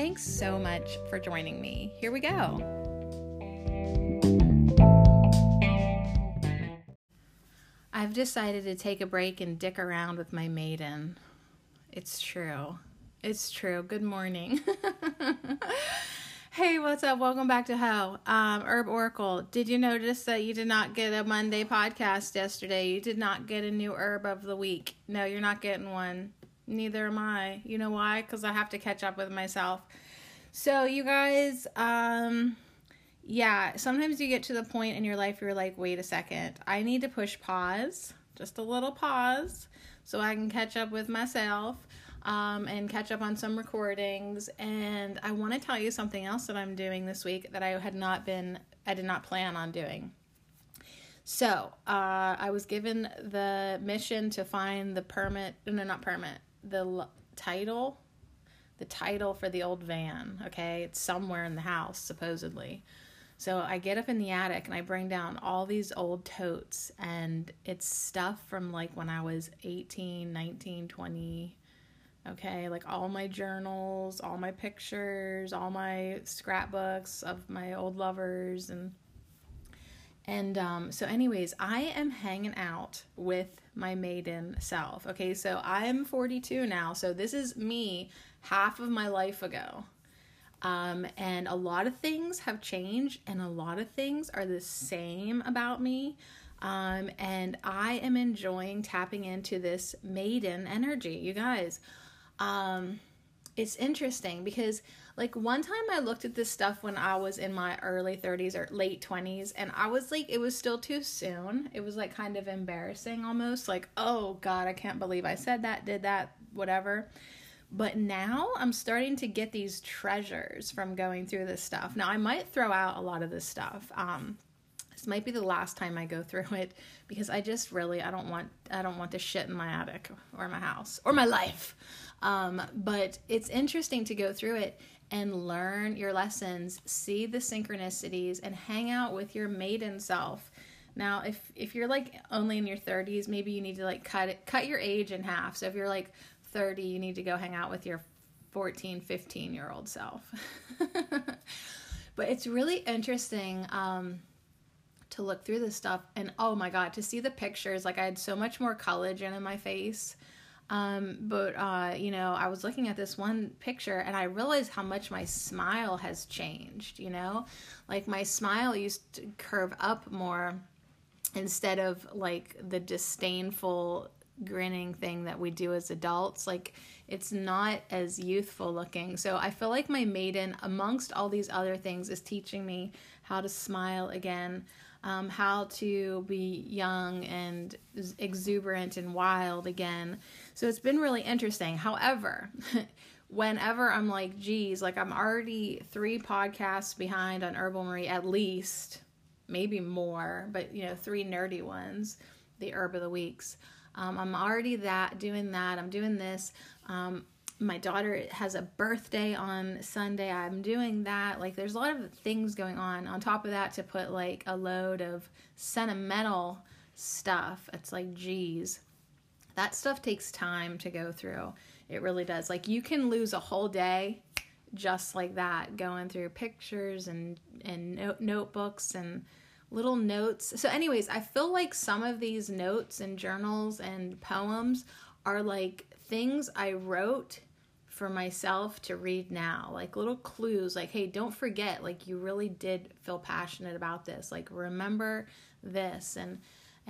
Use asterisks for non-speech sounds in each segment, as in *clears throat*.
Thanks so much for joining me. Here we go. I've decided to take a break and dick around with my maiden. It's true. It's true. Good morning. *laughs* hey, what's up? Welcome back to How. Um, Herb Oracle. Did you notice that you did not get a Monday podcast yesterday? You did not get a new herb of the week. No, you're not getting one. Neither am I. You know why? Because I have to catch up with myself. So, you guys, um, yeah, sometimes you get to the point in your life you're like, wait a second, I need to push pause, just a little pause, so I can catch up with myself um, and catch up on some recordings. And I want to tell you something else that I'm doing this week that I had not been, I did not plan on doing. So, uh, I was given the mission to find the permit, no, not permit, the l- title the title for the old van okay? It's somewhere in the house supposedly. So i get up in the attic and i bring down all these old totes and it's stuff from like when i was 18 19 20 okay? Like all my journals all my pictures all my scrapbooks of my old lovers and and um, so, anyways, I am hanging out with my maiden self. Okay, so I'm 42 now. So, this is me half of my life ago. Um, and a lot of things have changed, and a lot of things are the same about me. Um, and I am enjoying tapping into this maiden energy, you guys. Um, it's interesting because like one time I looked at this stuff when I was in my early 30s or late 20s and I was like it was still too soon. It was like kind of embarrassing almost like oh god, I can't believe I said that, did that, whatever. But now I'm starting to get these treasures from going through this stuff. Now I might throw out a lot of this stuff. Um this might be the last time I go through *laughs* it because I just really I don't want I don't want this shit in my attic or my house or my life. Um, but it's interesting to go through it and learn your lessons, see the synchronicities, and hang out with your maiden self. Now, if if you're like only in your 30s, maybe you need to like cut it, cut your age in half. So if you're like 30, you need to go hang out with your 14, 15 year old self. *laughs* but it's really interesting um, to look through this stuff, and oh my god, to see the pictures. Like I had so much more collagen in my face um, but uh, you know, I was looking at this one picture and I realized how much my smile has changed. You know, like my smile used to curve up more instead of like the disdainful grinning thing that we do as adults. Like it's not as youthful looking. So I feel like my maiden, amongst all these other things, is teaching me how to smile again um, how to be young and exuberant and wild again. So it's been really interesting. However, *laughs* whenever I'm like, geez, like I'm already three podcasts behind on Herbal Marie at least, maybe more, but you know, three nerdy ones, the Herb of the Weeks. Um, I'm already that doing that. I'm doing this. Um, my daughter has a birthday on Sunday. I'm doing that. Like, there's a lot of things going on. On top of that, to put like a load of sentimental stuff, it's like, geez, that stuff takes time to go through. It really does. Like, you can lose a whole day just like that, going through pictures and and note- notebooks and little notes. So, anyways, I feel like some of these notes and journals and poems are like things I wrote for myself to read now like little clues like hey don't forget like you really did feel passionate about this like remember this and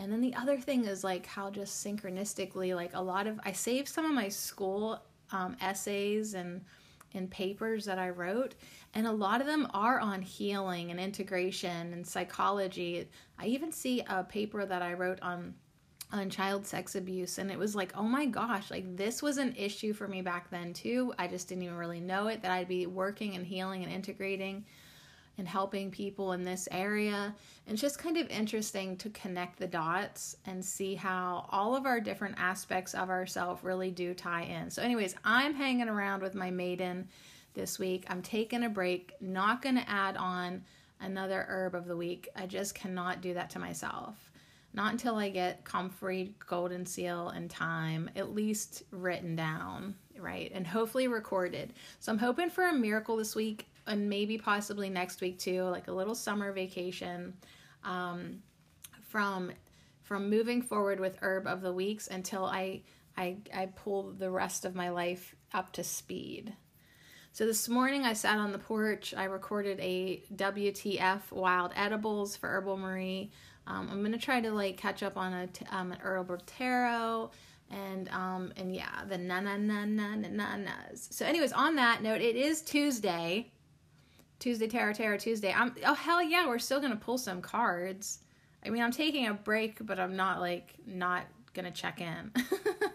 and then the other thing is like how just synchronistically like a lot of i saved some of my school um, essays and and papers that i wrote and a lot of them are on healing and integration and psychology. I even see a paper that i wrote on on child sex abuse and it was like oh my gosh like this was an issue for me back then too. I just didn't even really know it that i'd be working and healing and integrating and helping people in this area. And it's just kind of interesting to connect the dots and see how all of our different aspects of ourselves really do tie in. So anyways i'm hanging around with my maiden this week. I'm taking a break. Not going to add on another herb of the week. I just cannot do that to myself. Not until I get Comfrey, Golden Seal, and Thyme at least written down, right? And hopefully recorded. So I'm hoping for a miracle this week and maybe possibly next week too, like a little summer vacation um, from from moving forward with herb of the weeks until I I I pull the rest of my life up to speed. So this morning I sat on the porch. I recorded a WTF Wild Edibles for Herbal Marie um, I'm gonna try to like catch up on a um, an herbal tarot and um and yeah the na na na na na na na's. So, anyways, on that note, it is Tuesday. Tuesday Tarot Tarot Tuesday. I'm oh hell yeah, we're still gonna pull some cards. I mean, I'm taking a break, but I'm not like not gonna check in.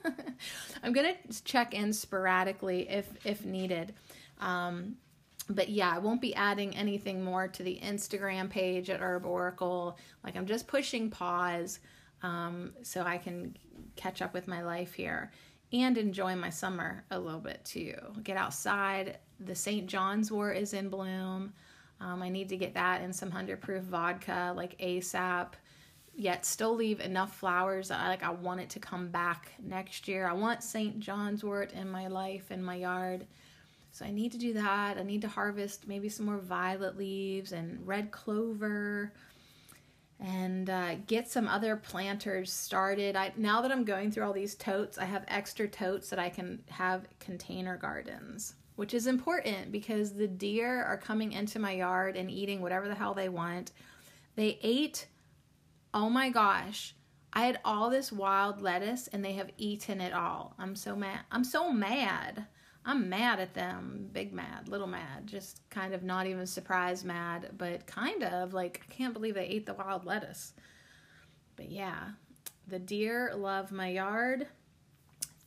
*laughs* I'm gonna check in sporadically if if needed. Um, but yeah, I won't be adding anything more to the Instagram page at Herb Oracle. Like I'm just pushing pause um, so I can catch up with my life here and enjoy my summer a little bit too. Get outside. The St. John's wort is in bloom. Um, I need to get that in some hundred proof vodka like ASAP. Yet still leave enough flowers. I like I want it to come back next year. I want St. John's wort in my life in my yard. So I need to do that. I need to harvest maybe some more violet leaves and red clover and uh, get some other planters started. I now that I'm going through all these totes, I have extra totes that I can have container gardens, which is important because the deer are coming into my yard and eating whatever the hell they want. They ate oh my gosh. I had all this wild lettuce and they have eaten it all. I'm so mad. I'm so mad. I'm mad at them, big mad, little mad, just kind of not even surprised mad, but kind of like I can't believe they ate the wild lettuce. But yeah, the deer love my yard.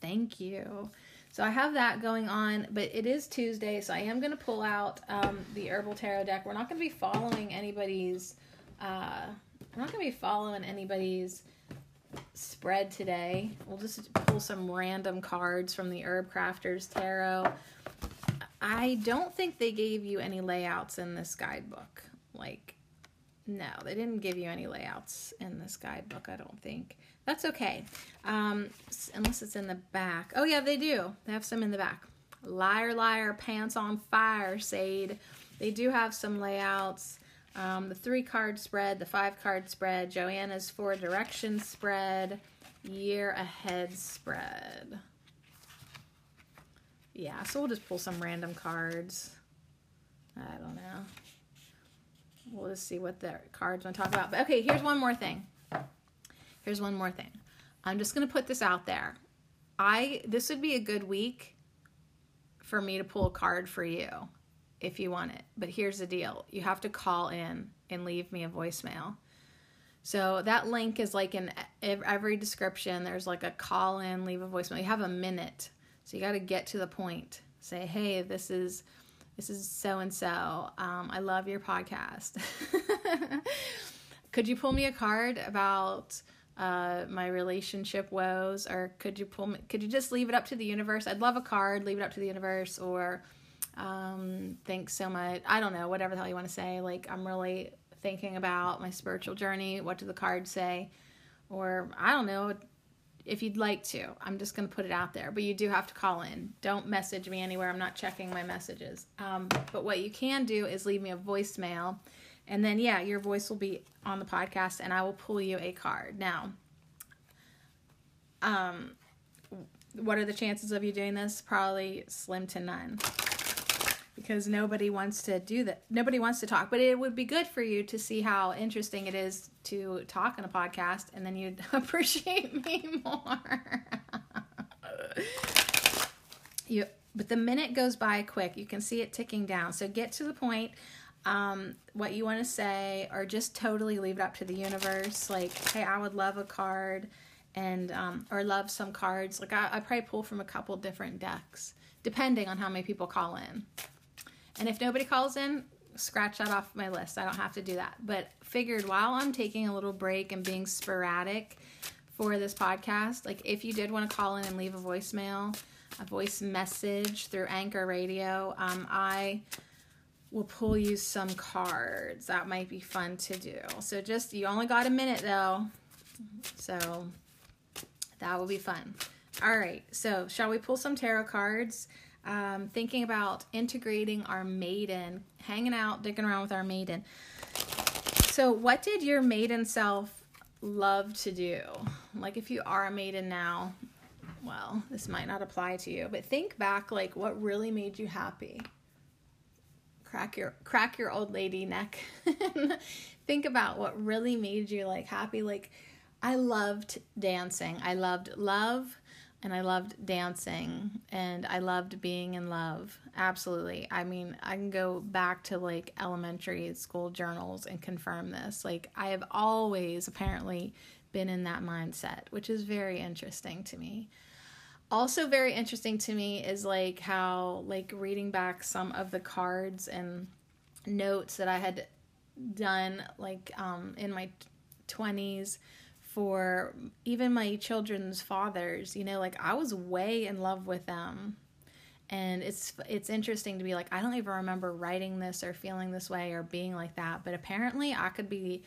Thank you. So I have that going on, but it is Tuesday, so I am going to pull out um, the herbal tarot deck. We're not going to be following anybody's. Uh, I'm not going to be following anybody's spread today. We'll just pull some random cards from the Herb Crafters Tarot. I don't think they gave you any layouts in this guidebook. Like, no, they didn't give you any layouts in this guidebook, I don't think. That's okay, um, unless it's in the back. Oh, yeah, they do. They have some in the back. Liar, liar, pants on fire, Sade. They do have some layouts um, the three card spread, the five card spread, Joanna's four direction spread, year ahead spread. Yeah, so we'll just pull some random cards. I don't know. We'll just see what the cards want to talk about. But okay, here's one more thing. Here's one more thing. I'm just going to put this out there. I this would be a good week for me to pull a card for you if you want it. But here's the deal you have to call in and leave me a voicemail. So that link is like in every description. There's like a call in, leave a voicemail. You have a minute, so you got to get to the point. Say, hey, this is this is so and so. I love your podcast. *laughs* could you pull me a card about uh, my relationship woes, or could you pull me? Could you just leave it up to the universe? I'd love a card. Leave it up to the universe, or um, thanks so much. I don't know, whatever the hell you want to say. Like, I'm really thinking about my spiritual journey. What do the cards say? Or, I don't know, if you'd like to. I'm just going to put it out there. But you do have to call in. Don't message me anywhere. I'm not checking my messages. Um, but what you can do is leave me a voicemail. And then, yeah, your voice will be on the podcast and I will pull you a card. Now, um, what are the chances of you doing this? Probably slim to none because nobody wants to do that. Nobody wants to talk, but it would be good for you to see how interesting it is to talk on a podcast, and then you'd *laughs* appreciate me more. *laughs* you, but the minute goes by quick. You can see it ticking down. So get to the point. Um, what you want to say, or just totally leave it up to the universe. Like, hey, I would love a card and um, or love some cards. Like I, I probably pull from a couple different decks, depending on how many people call in. And if nobody calls in, scratch that off my list. I don't have to do that. But figured while I'm taking a little break and being sporadic for this podcast, like if you did want to call in and leave a voicemail, a voice message through Anchor Radio, um, I will pull you some cards. That might be fun to do. So just you only got a minute though. So that will be fun. All right. So shall we pull some tarot cards? Um, thinking about integrating our maiden, hanging out, digging around with our maiden. So, what did your maiden self love to do? Like, if you are a maiden now, well, this might not apply to you, but think back like what really made you happy crack your crack your old lady neck *laughs* think about what really made you like happy like i loved dancing i loved love and i loved dancing and i loved being in love. Absolutely. I mean i can go back to like elementary school journals and confirm this. Like i have always apparently been in that mindset which is very interesting to me. Also very interesting to me is like how like reading back some of the cards and notes that I had done like um in my 20s for even my children's fathers you know like I was way in love with them and it's it's interesting to be like I don't even remember writing this or feeling this way or being like that but apparently I could be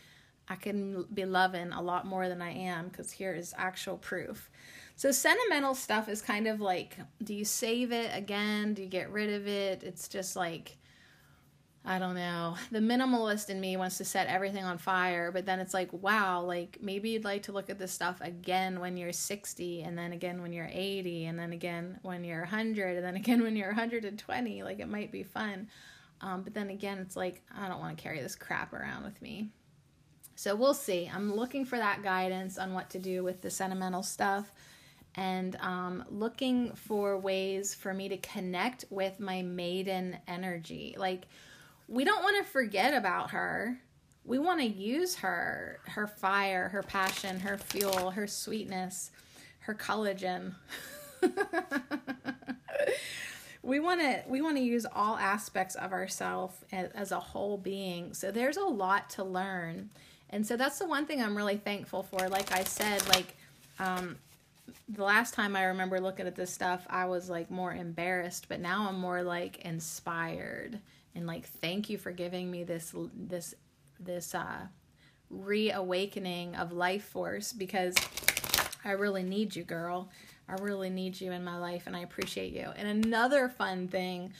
I can be loving a lot more than I am because here is actual proof so sentimental stuff is kind of like do you save it again? Do you get rid of it? It's just like I don't know. The minimalist in me wants to set everything on fire, but then it's like, wow, like maybe you'd like to look at this stuff again when you're 60 and then again when you're 80 and then again when you're 100 and then again when you're 120. Like it might be fun. Um, but then again, it's like, I don't want to carry this crap around with me. So we'll see. I'm looking for that guidance on what to do with the sentimental stuff and um, looking for ways for me to connect with my maiden energy. Like, we don't want to forget about her. We want to use her, her fire, her passion, her fuel, her sweetness, her collagen. *laughs* we want to we want to use all aspects of ourselves as, a whole being. So there's a lot to learn. And so that's the one thing I'm really thankful for. Like I said, like um, the last time I remember looking at this stuff, I was like more embarrassed, but now I'm more like inspired and like thank you for giving me this this this uh reawakening of life force because I really need you, girl. I really need you in my life and I appreciate you. And another fun thing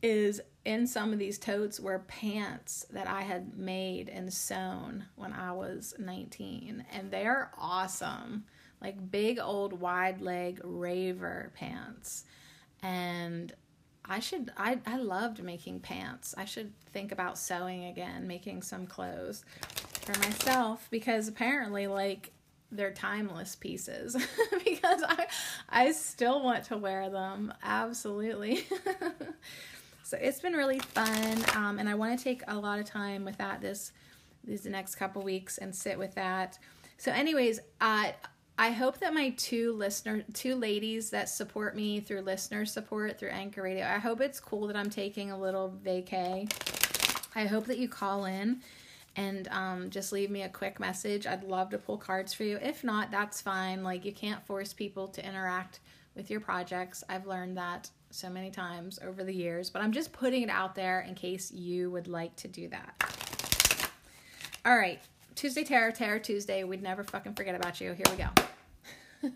is in some of these totes were pants that I had made and sewn when I was 19 and they're awesome like big old wide leg raver pants. And I should I I loved making pants. I should think about sewing again, making some clothes for myself because apparently like they're timeless pieces *laughs* because I I still want to wear them. Absolutely. *laughs* so it's been really fun um, and I want to take a lot of time with that this these next couple weeks and sit with that. So anyways, uh I hope that my two listener, two ladies that support me through listener support through Anchor Radio, I hope it's cool that I'm taking a little vacay. I hope that you call in and um, just leave me a quick message. I'd love to pull cards for you. If not, that's fine. Like, you can't force people to interact with your projects. I've learned that so many times over the years, but I'm just putting it out there in case you would like to do that. All right, Tuesday Tarot, Tarot Tuesday. We'd never fucking forget about you. Here we go. *laughs*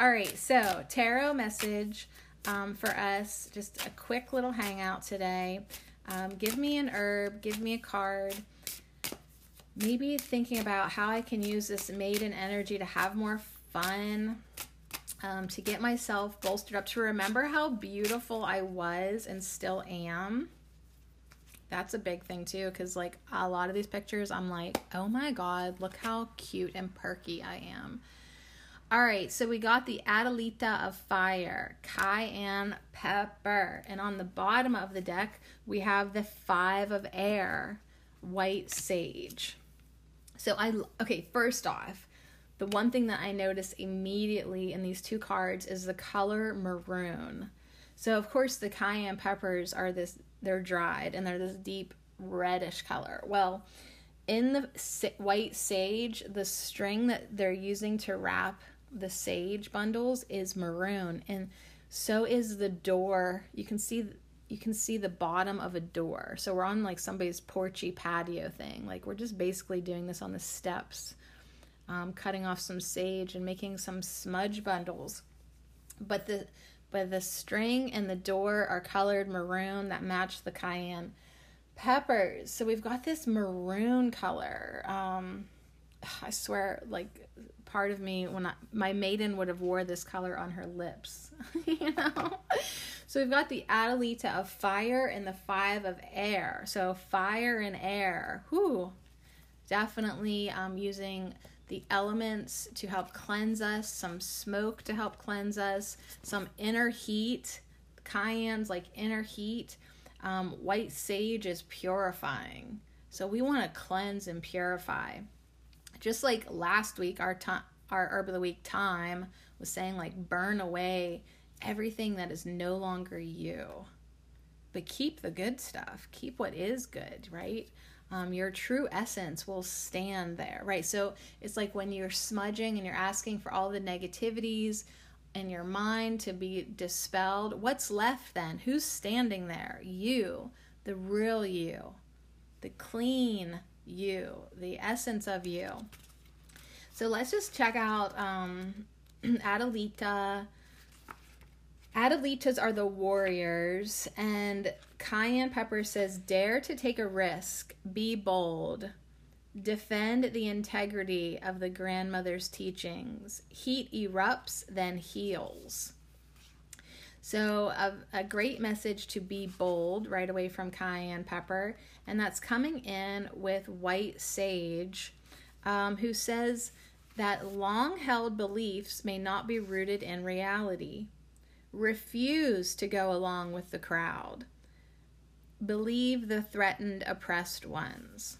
All right, so tarot message um, for us. Just a quick little hangout today. Um, give me an herb, give me a card. Maybe thinking about how I can use this maiden energy to have more fun, um, to get myself bolstered up, to remember how beautiful I was and still am that's a big thing too because like a lot of these pictures i'm like oh my god look how cute and perky i am all right so we got the adelita of fire cayenne pepper and on the bottom of the deck we have the five of air white sage so i okay first off the one thing that I noticed immediately in these two cards is the color maroon. So of course the cayenne peppers are this they're dried and they're this deep reddish color. Well, in the white sage, the string that they're using to wrap the sage bundles is maroon and so is the door. You can see you can see the bottom of a door. So we're on like somebody's porchy patio thing. Like we're just basically doing this on the steps, um, cutting off some sage and making some smudge bundles. But the but the string and the door are colored maroon that match the cayenne peppers. So we've got this maroon color. Um, I swear, like part of me when I, my maiden would have wore this color on her lips, *laughs* you know. So we've got the Adelita of fire and the five of air. So fire and air. Whoo, definitely um, using the elements to help cleanse us, some smoke to help cleanse us, some inner heat. Cayenne's like inner heat. Um, white sage is purifying. So we want to cleanse and purify. Just like last week, our thyme, our herb of the week thyme was saying like burn away everything that is no longer you. But keep the good stuff. Keep what is good, right? Um, your true essence will stand there, right? So it's like when you're smudging and you're asking for all the negativities in your mind to be dispelled, what's left then? Who's standing there? You, the real you, the clean you, the essence of you. So let's just check out um, *clears throat* Adelita. Adelitas are the warriors, and Cayenne Pepper says, Dare to take a risk, be bold, defend the integrity of the grandmother's teachings. Heat erupts, then heals. So, a, a great message to be bold right away from Cayenne Pepper, and that's coming in with White Sage, um, who says that long held beliefs may not be rooted in reality. Refuse to go along with the crowd. Believe the threatened, oppressed ones.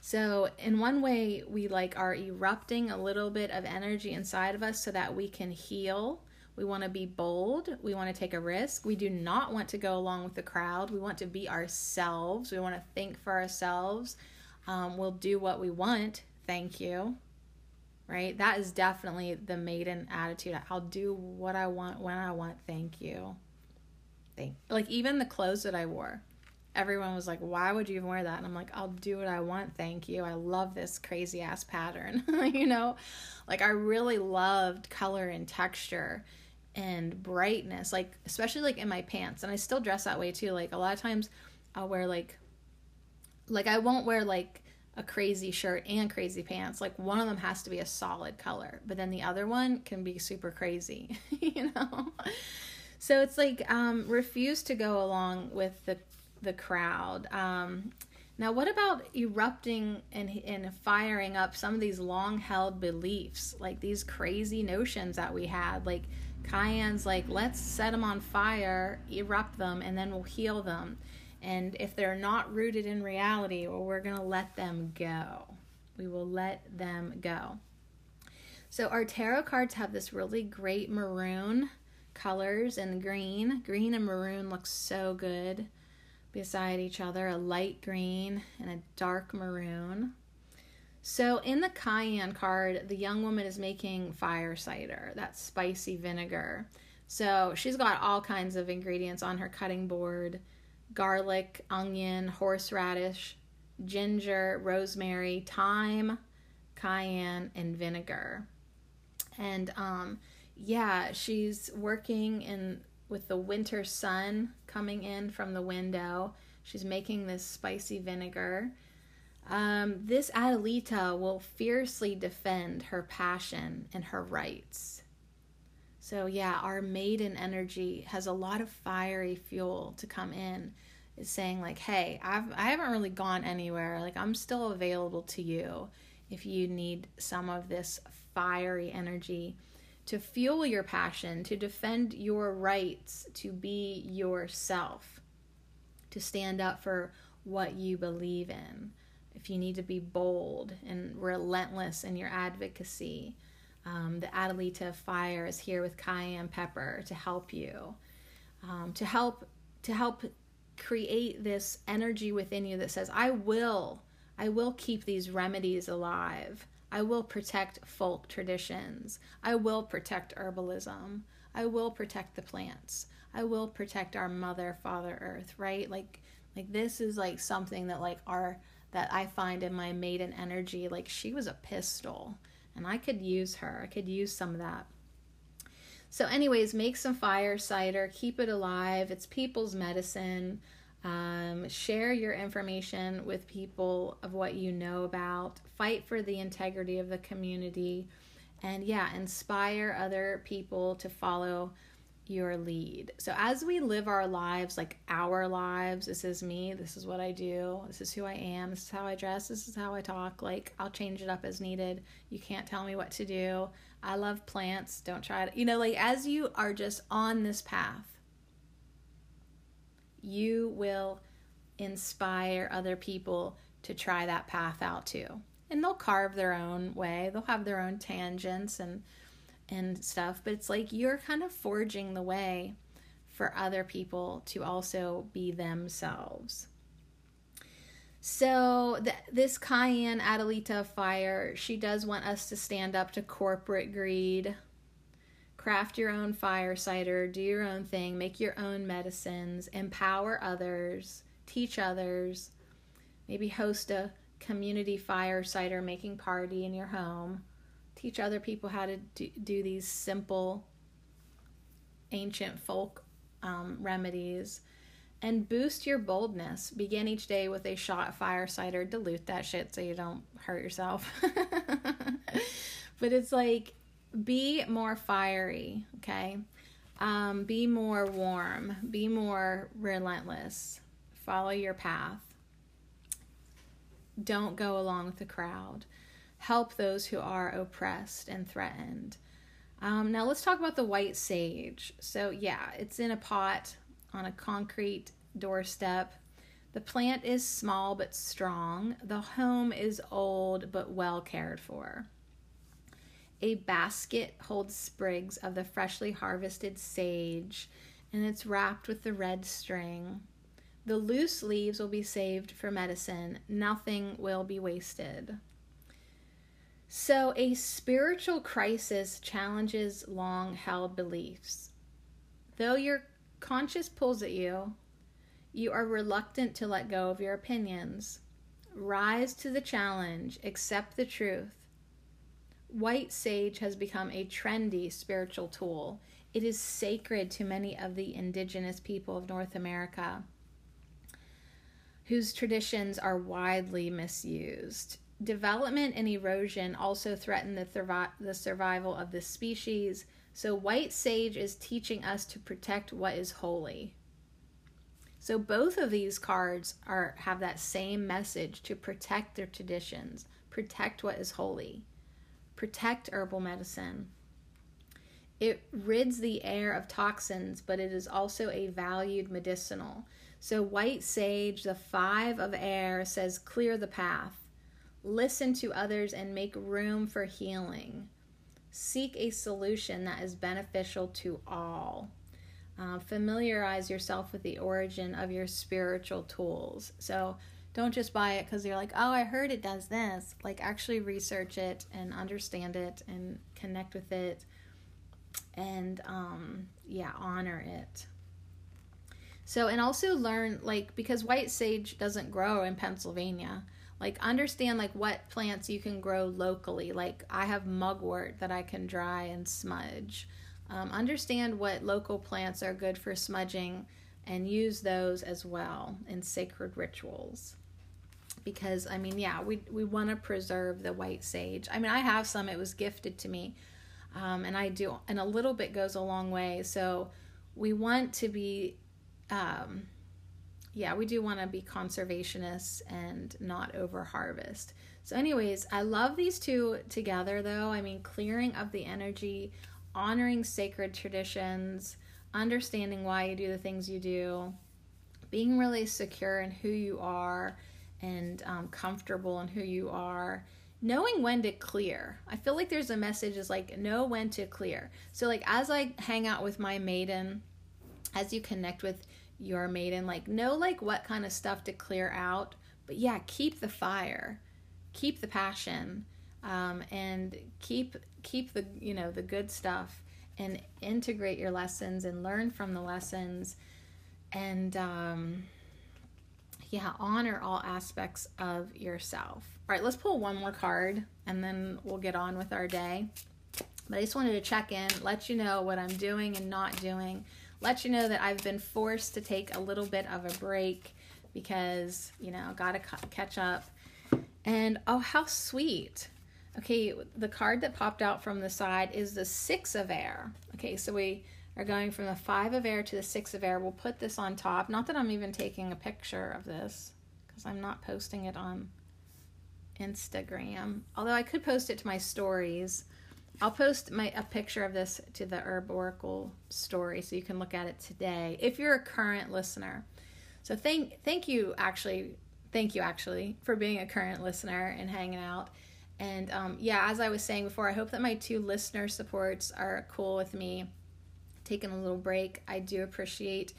So, in one way, we like are erupting a little bit of energy inside of us so that we can heal. We want to be bold. We want to take a risk. We do not want to go along with the crowd. We want to be ourselves. We want to think for ourselves. Um, we'll do what we want. Thank you right? That is definitely the maiden attitude. I'll do what I want when I want. Thank you. Thank like even the clothes that I wore. Everyone was like, "Why would you even wear that?" And I'm like, "I'll do what I want. Thank you. I love this crazy ass pattern." *laughs* you know? Like I really loved color and texture and brightness, like especially like in my pants. And I still dress that way too. Like a lot of times I'll wear like like I won't wear like a crazy shirt and crazy pants. Like one of them has to be a solid color, but then the other one can be super crazy, *laughs* you know? So it's like um, refuse to go along with the the crowd. Um, now, what about erupting and and firing up some of these long held beliefs, like these crazy notions that we had, like Cayenne's like let's set them on fire, erupt them, and then we'll heal them. And if they're not rooted in reality, well, we're to let them go. We will let them go. So our tarot cards have this really great maroon colors and green. Green and maroon look so good beside each other, a light green and a dark maroon. So in the cayenne card, the young woman is making fire cider, that spicy vinegar. So she's got all kinds of ingredients on her cutting board garlic, onion, horseradish, ginger, rosemary, thyme, cayenne, and vinegar. And um, yeah, she's working in with the winter sun coming in from the window. She's making this spicy vinegar. Um, this Adelita will fiercely defend her passion and her rights. So, yeah, our maiden energy has a lot of fiery fuel to come in. Is saying, like, hey, I've, I haven't really gone anywhere. Like, I'm still available to you if you need some of this fiery energy to fuel your passion, to defend your rights, to be yourself, to stand up for what you believe in. if you need to be bold and relentless in your advocacy. Um, the Adelita fire is here with cayenne pepper to help you, um, to help to help create this energy within you that says, "I will, I will keep these remedies alive. I will protect folk traditions. I will protect herbalism. I will protect the plants. I will protect our mother, Father Earth." Right? Like, like this is like something that like our that I find in my maiden energy. Like she was a pistol and I could use her. I could use some of that. So, anyways, make some fire cider, keep it alive. It's people's medicine. Um, share your information with people of what you know about. Fight for the integrity of the community. And yeah, inspire other people to follow your lead. So as we live our lives, like our lives, this is me, this is what I do, this is who I am, this is how I dress, this is how I talk. Like I'll change it up as needed. You can't tell me what to do. I love plants. Don't try it. you know, like as you are just on this path, you will inspire other people to try that path out too. And they'll carve their own way. They'll have their own tangents and and stuff, but it's like you're kind of forging the way for other people to also be themselves. So th- this cayenne Adelita fire, she does want us to stand up to corporate greed. Craft your own fire cider, do your own thing, make your own medicines, empower others, teach others, maybe host a community fire cider making party in your home teach other people how to do, these simple ancient folk um, remedies and boost your boldness. Begin each day with a shot fire cider. Dilute that shit so you don't hurt yourself. *laughs* but it's like be more fiery, okay? Um, be more warm. Be more relentless. Follow your path. Don't go along with the crowd help those who are oppressed and threatened. Um, now let's talk about the white sage. So, yeah, it's in a pot on a concrete doorstep. The plant is small but strong. The home is old but well cared for. A basket holds sprigs of the freshly harvested sage and it's wrapped with the red string. The loose leaves will be saved for medicine. Nothing will be wasted. So, a spiritual crisis challenges long held beliefs. Though your conscience pulls at you, you are reluctant to let go of your opinions. Rise to the challenge, accept the truth. White sage has become a trendy spiritual tool. It is sacred to many of the indigenous people of North America, whose traditions are widely misused development and erosion also threaten the, the survival of the species. So, white sage is teaching us to protect what is holy. So, both of these cards are have that same message to protect their traditions, protect what is holy, protect herbal medicine. It rids the air of toxins, but it is also a valued medicinal. So, white sage, the five of air, says clear the path Listen to others and make room for healing. Seek a solution that is beneficial to all. Uh, familiarize yourself with the origin of your spiritual tools. So don't just buy it because you're like, oh, I heard it does this. Like, actually research it and understand it and connect with it and, um, yeah, honor it. So, and also learn, like, because white sage doesn't grow in Pennsylvania like understand like what plants you can grow locally like i have mugwort that i can dry and smudge um, understand what local plants are good for smudging and use those as well in sacred rituals because i mean yeah we, we want to preserve the white sage i mean i have some it was gifted to me um, and i do and a little bit goes a long way so we want to be um, yeah, we do want to be conservationists and not over harvest. So, anyways, I love these two together though. I mean, clearing of the energy, honoring sacred traditions, understanding why you do the things you do, being really secure in who you are, and um, comfortable in who you are knowing when to clear. I feel like there's a message is like know when to clear. So like as i hang out with my maiden as you connect with your maiden like know like what kind of stuff to clear out. But yeah keep the fire. Keep the passion um, and keep keep the you know the good stuff and integrate your lessons and learn from the lessons. And um, yeah honor all aspects of yourself. All right let's pull one more card and then we'll get on with our day. But i just wanted to check in let you know what i'm doing and not doing let you know that i've been forced to take a little bit of a break because you know gotta catch up. And oh how sweet. Okay, the card that popped out from the side is the six of air. Okay, so we are going from the five of air to the six of air. We'll put this on top. Not that I'm even taking a picture of this because I'm not posting it on Instagram. Although I could post it to my stories. I'll post my a picture of this to the Herb Oracle story so you can look at it today if you're a current listener. So thank thank you actually thank you actually for being a current listener and hanging out. And um, yeah, as I was saying before, I hope that my two listener supports are cool with me taking a little break. I do appreciate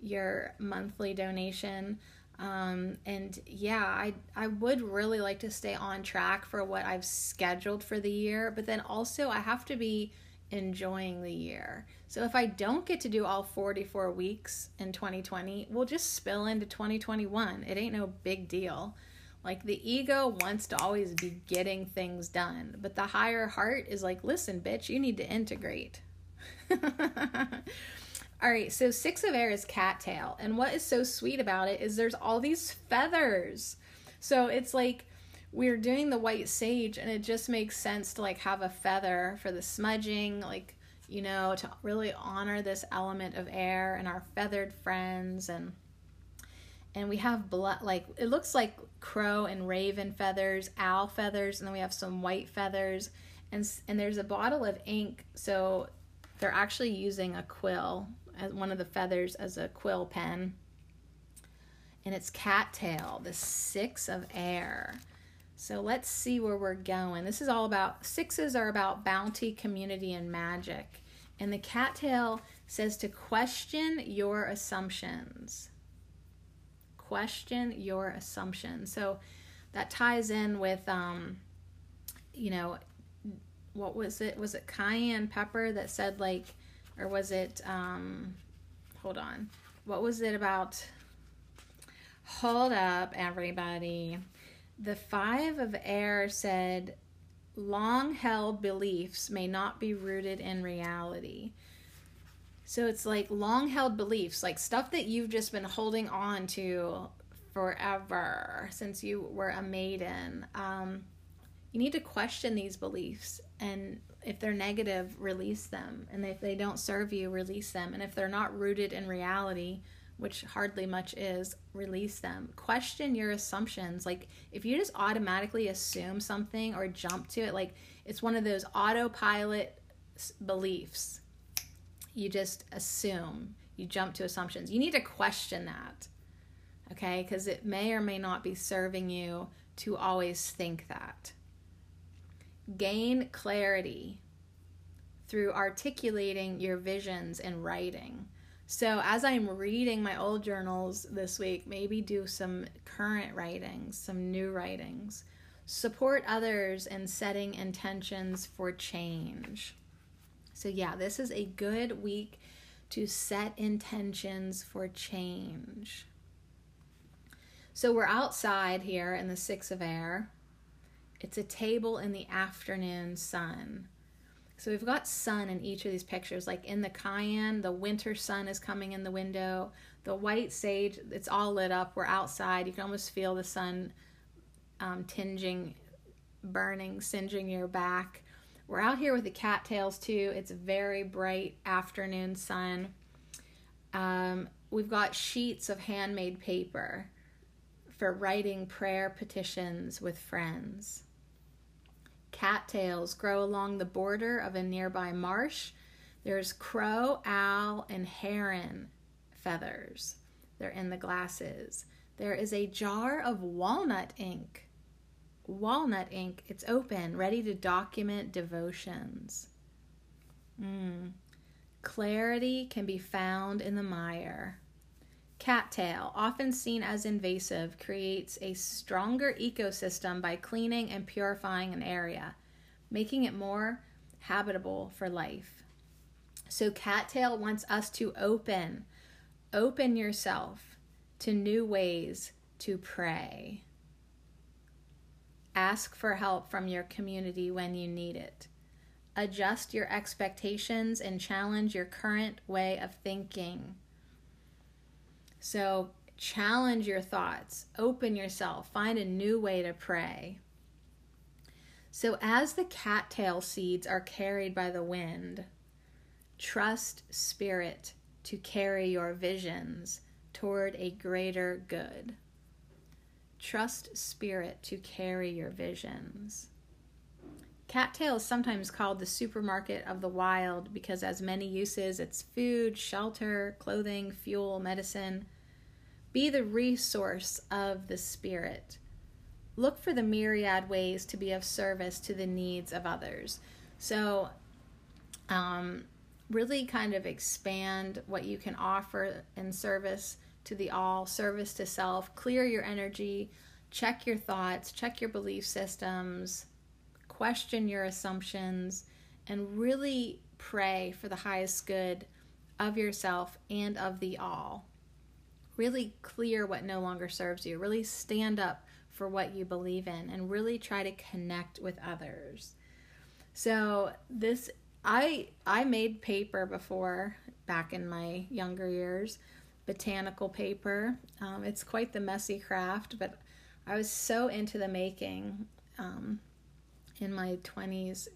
your monthly donation. Um, and yeah, I I would really like to stay on track for what I've scheduled for the year, but then also I have to be enjoying the year. So if I don't get to do all 44 weeks in 2020, we'll just spill into 2021. It ain't no big deal. Like the ego wants to always be getting things done, but the higher heart is like, listen, bitch, you need to integrate. *laughs* all right, so six of air is cattail. And what is so sweet about it is there's all these feathers. So it's like we're doing the white sage, and it just makes sense to like have a feather for the smudging, like, you know, to really honor this element of air and our feathered friends and and we have blood like it looks like crow and raven feathers owl feathers and then we have some white feathers and and there's a bottle of ink so they're actually using a quill as one of the feathers as a quill pen. And it's cattail the six of air. So let's see where we're going. This is all about sixes are about bounty community and magic. And the cattail says to question your assumptions. Question your assumptions. So that ties in with, um, you know, what was it? Was it cayenne pepper that said like, or was it? Um, hold on. What was it about? Hold up, everybody. The five of air said, long held beliefs may not be rooted in reality. So it's like long held beliefs, like stuff that you've just been holding on to forever since you were a maiden. Um, you need to question these beliefs and if they're negative, release them. And if they don't serve you, release them. And if they're not rooted in reality, which hardly much is, release them. Question your assumptions. Like if you just automatically assume something or jump to it, like it's one of those autopilot beliefs you just assume, you jump to assumptions. You need to question that, okay? Because it may or may not be serving you to always think that. Gain clarity through articulating your visions and writing. So, as I'm reading my old journals this week, maybe do some current writings, some new writings. Support others in setting intentions for change. So, yeah, this is a good week to set intentions for change. So, we're outside here in the Six of Air. It's a table in the afternoon sun. So, we've got sun in each of these pictures. Like in the cayenne, the winter sun is coming in the window. The white sage, it's all lit up. We're outside. You can almost feel the sun um, tinging, burning, singeing your back. We're out here with the cattails too. It's a very bright afternoon sun. Um, we've got sheets of handmade paper for writing prayer petitions with friends. Cattails grow along the border of a nearby marsh. There's crow, owl, and heron feathers. They're in the glasses. There is a jar of walnut ink. Walnut ink. It's open, ready to document devotions. Mm. Clarity can be found in the mire. Cattail, often seen as invasive, creates a stronger ecosystem by cleaning and purifying an area, making it more habitable for life. So, Cattail wants us to open, open yourself to new ways to pray. Ask for help from your community when you need it. Adjust your expectations and challenge your current way of thinking. So, challenge your thoughts, open yourself, find a new way to pray. So, as the cattail seeds are carried by the wind, trust spirit to carry your visions toward a greater good. Trust spirit to carry your visions. Cattail is sometimes called the supermarket of the wild because as many uses. It's food, shelter, clothing, fuel, medicine. Be the resource of the Spirit. Look for the myriad ways to be of service to the needs of others. So, um, really kind of expand what you can offer in service to the all, service to self, clear your energy, check your thoughts, check your belief systems question your assumptions, and really pray for the highest good of yourself and of the all. Really clear what no longer serves you. Really stand up for what you believe in and really try to connect with others. So, this I I made paper before back in my younger years, botanical paper. Um, it's quite the messy craft, but I was so into the making. Um, in my 20s.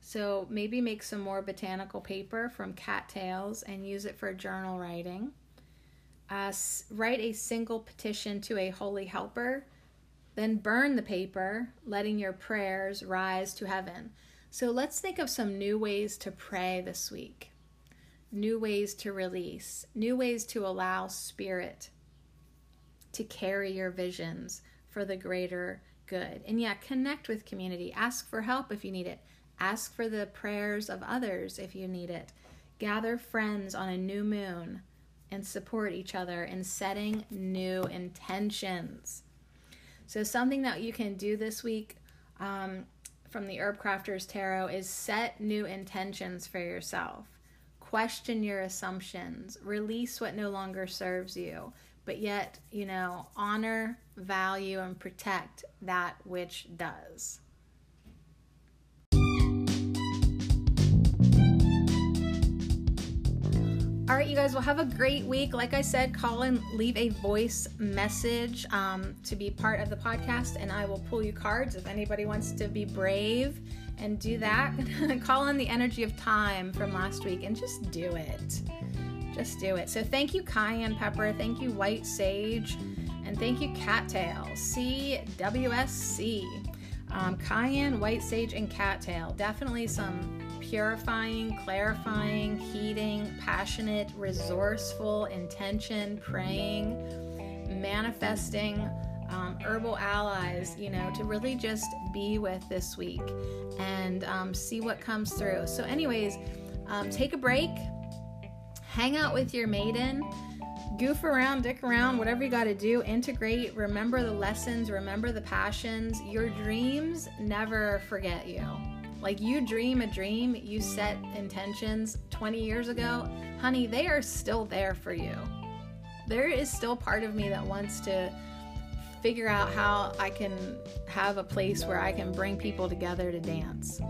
So maybe make some more botanical paper from cattails and use it for journal writing. Uh, write a single petition to a holy helper, then burn the paper, letting your prayers rise to heaven. So let's think of some new ways to pray this week, new ways to release, new ways to allow spirit to carry your visions for the greater good. And yeah, connect with community. Ask for help if you need it. Ask for the prayers of others if you need it. Gather friends on a new moon and support each other in setting new intentions. So, something that you can do this week um, from the Herbcrafter's Tarot is set new intentions for yourself. Question your assumptions. Release what no longer serves you but yet, you know, honor, value, and protect that which does. All right, you guys will have a great week. Like I said, call and leave a voice message um, to be part of the podcast, and I will pull you cards if anybody wants to be brave and do that. *laughs* call on the energy of thyme from last week and just do it. Just do it. So thank you, cayenne pepper. Thank you, white sage. And thank you, cattail. CWSC. Um, cayenne, white sage, and cattail. Definitely some purifying, clarifying, heating, passionate, resourceful, intention, praying, manifesting. Um, herbal allies, you know, to really just be with this week and um, see what comes through. So, anyways, um, take a break, hang out with your maiden, goof around, dick around, whatever you got to do, integrate, remember the lessons, remember the passions. Your dreams never forget you. Like you dream a dream, you set intentions 20 years ago, honey, they are still there for you. There is still part of me that wants to figure out how I can have a place where I can bring people together to dance.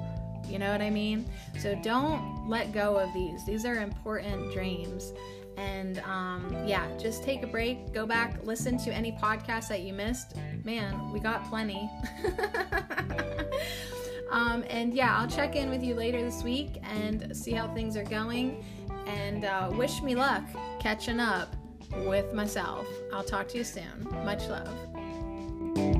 You know what I mean? So don't let go of these. These are important dreams. And um, yeah, just take a break, go back, listen to any podcasts that you missed. Man, we got plenty. *laughs* um, and yeah, I'll check in with you later this week and see how things are going. And uh, wish me luck catching up with myself. I'll talk to you soon. Much love.